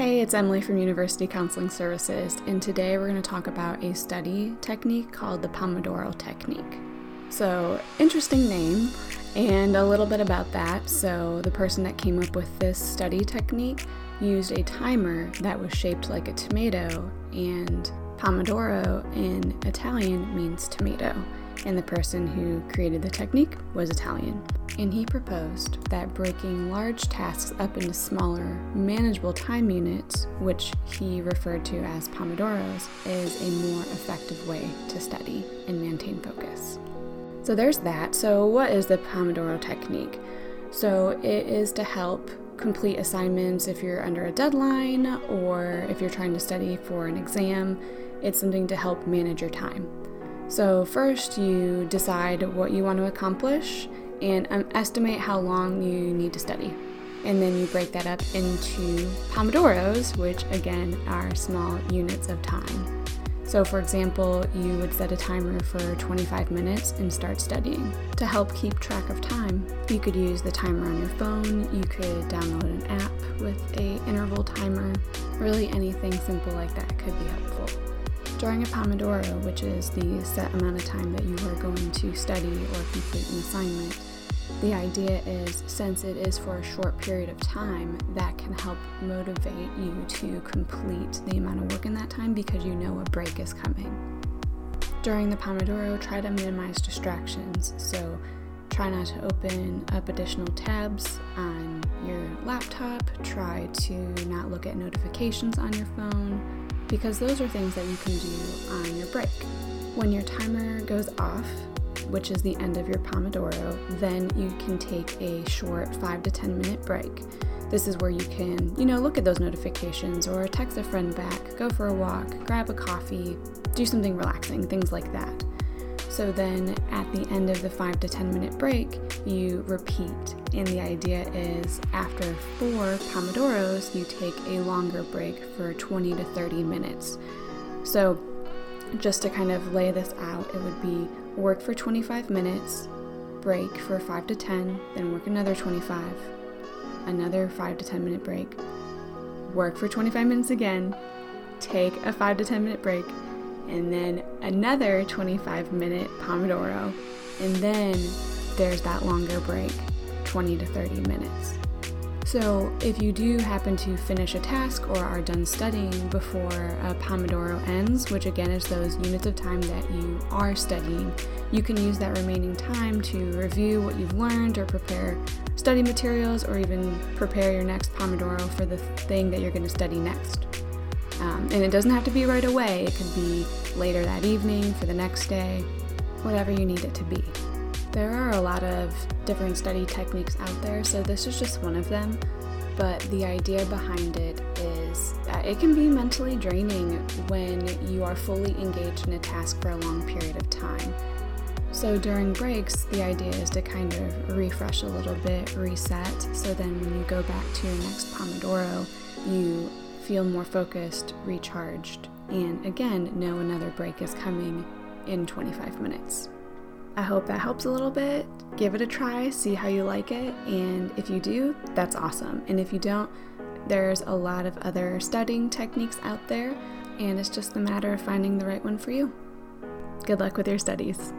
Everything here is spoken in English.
Hey, it's Emily from University Counseling Services, and today we're going to talk about a study technique called the Pomodoro Technique. So, interesting name, and a little bit about that. So, the person that came up with this study technique used a timer that was shaped like a tomato, and Pomodoro in Italian means tomato and the person who created the technique was Italian. And he proposed that breaking large tasks up into smaller, manageable time units, which he referred to as Pomodoros, is a more effective way to study and maintain focus. So there's that. So, what is the Pomodoro technique? So, it is to help complete assignments if you're under a deadline or if you're trying to study for an exam. It's something to help manage your time. So, first, you decide what you want to accomplish and um, estimate how long you need to study. And then you break that up into Pomodoros, which again are small units of time. So, for example, you would set a timer for 25 minutes and start studying. To help keep track of time, you could use the timer on your phone, you could download an app with a interval timer. Really anything simple like that could be helpful. During a Pomodoro, which is the set amount of time that you are going to study or complete an assignment, the idea is since it is for a short period of time, that can help motivate you to complete the amount of work in that time because you know a break is coming. During the Pomodoro, try to minimize distractions. So, try not to open up additional tabs on your laptop, try to not look at notifications on your phone because those are things that you can do on your break. When your timer goes off, which is the end of your Pomodoro, then you can take a short 5 to 10 minute break. This is where you can, you know, look at those notifications or text a friend back, go for a walk, grab a coffee, do something relaxing, things like that. So then at the end of the 5 to 10 minute break, you repeat. And the idea is after four Pomodoros, you take a longer break for 20 to 30 minutes. So just to kind of lay this out, it would be work for 25 minutes, break for 5 to 10, then work another 25, another 5 to 10 minute break, work for 25 minutes again, take a 5 to 10 minute break, and then another 25 minute Pomodoro, and then there's that longer break, 20 to 30 minutes. So, if you do happen to finish a task or are done studying before a Pomodoro ends, which again is those units of time that you are studying, you can use that remaining time to review what you've learned or prepare study materials or even prepare your next Pomodoro for the thing that you're going to study next. Um, and it doesn't have to be right away, it could be later that evening for the next day, whatever you need it to be. There are a lot of different study techniques out there, so this is just one of them. But the idea behind it is that it can be mentally draining when you are fully engaged in a task for a long period of time. So during breaks, the idea is to kind of refresh a little bit, reset, so then when you go back to your next Pomodoro, you feel more focused, recharged, and again, know another break is coming in 25 minutes. I hope that helps a little bit. Give it a try, see how you like it, and if you do, that's awesome. And if you don't, there's a lot of other studying techniques out there, and it's just a matter of finding the right one for you. Good luck with your studies.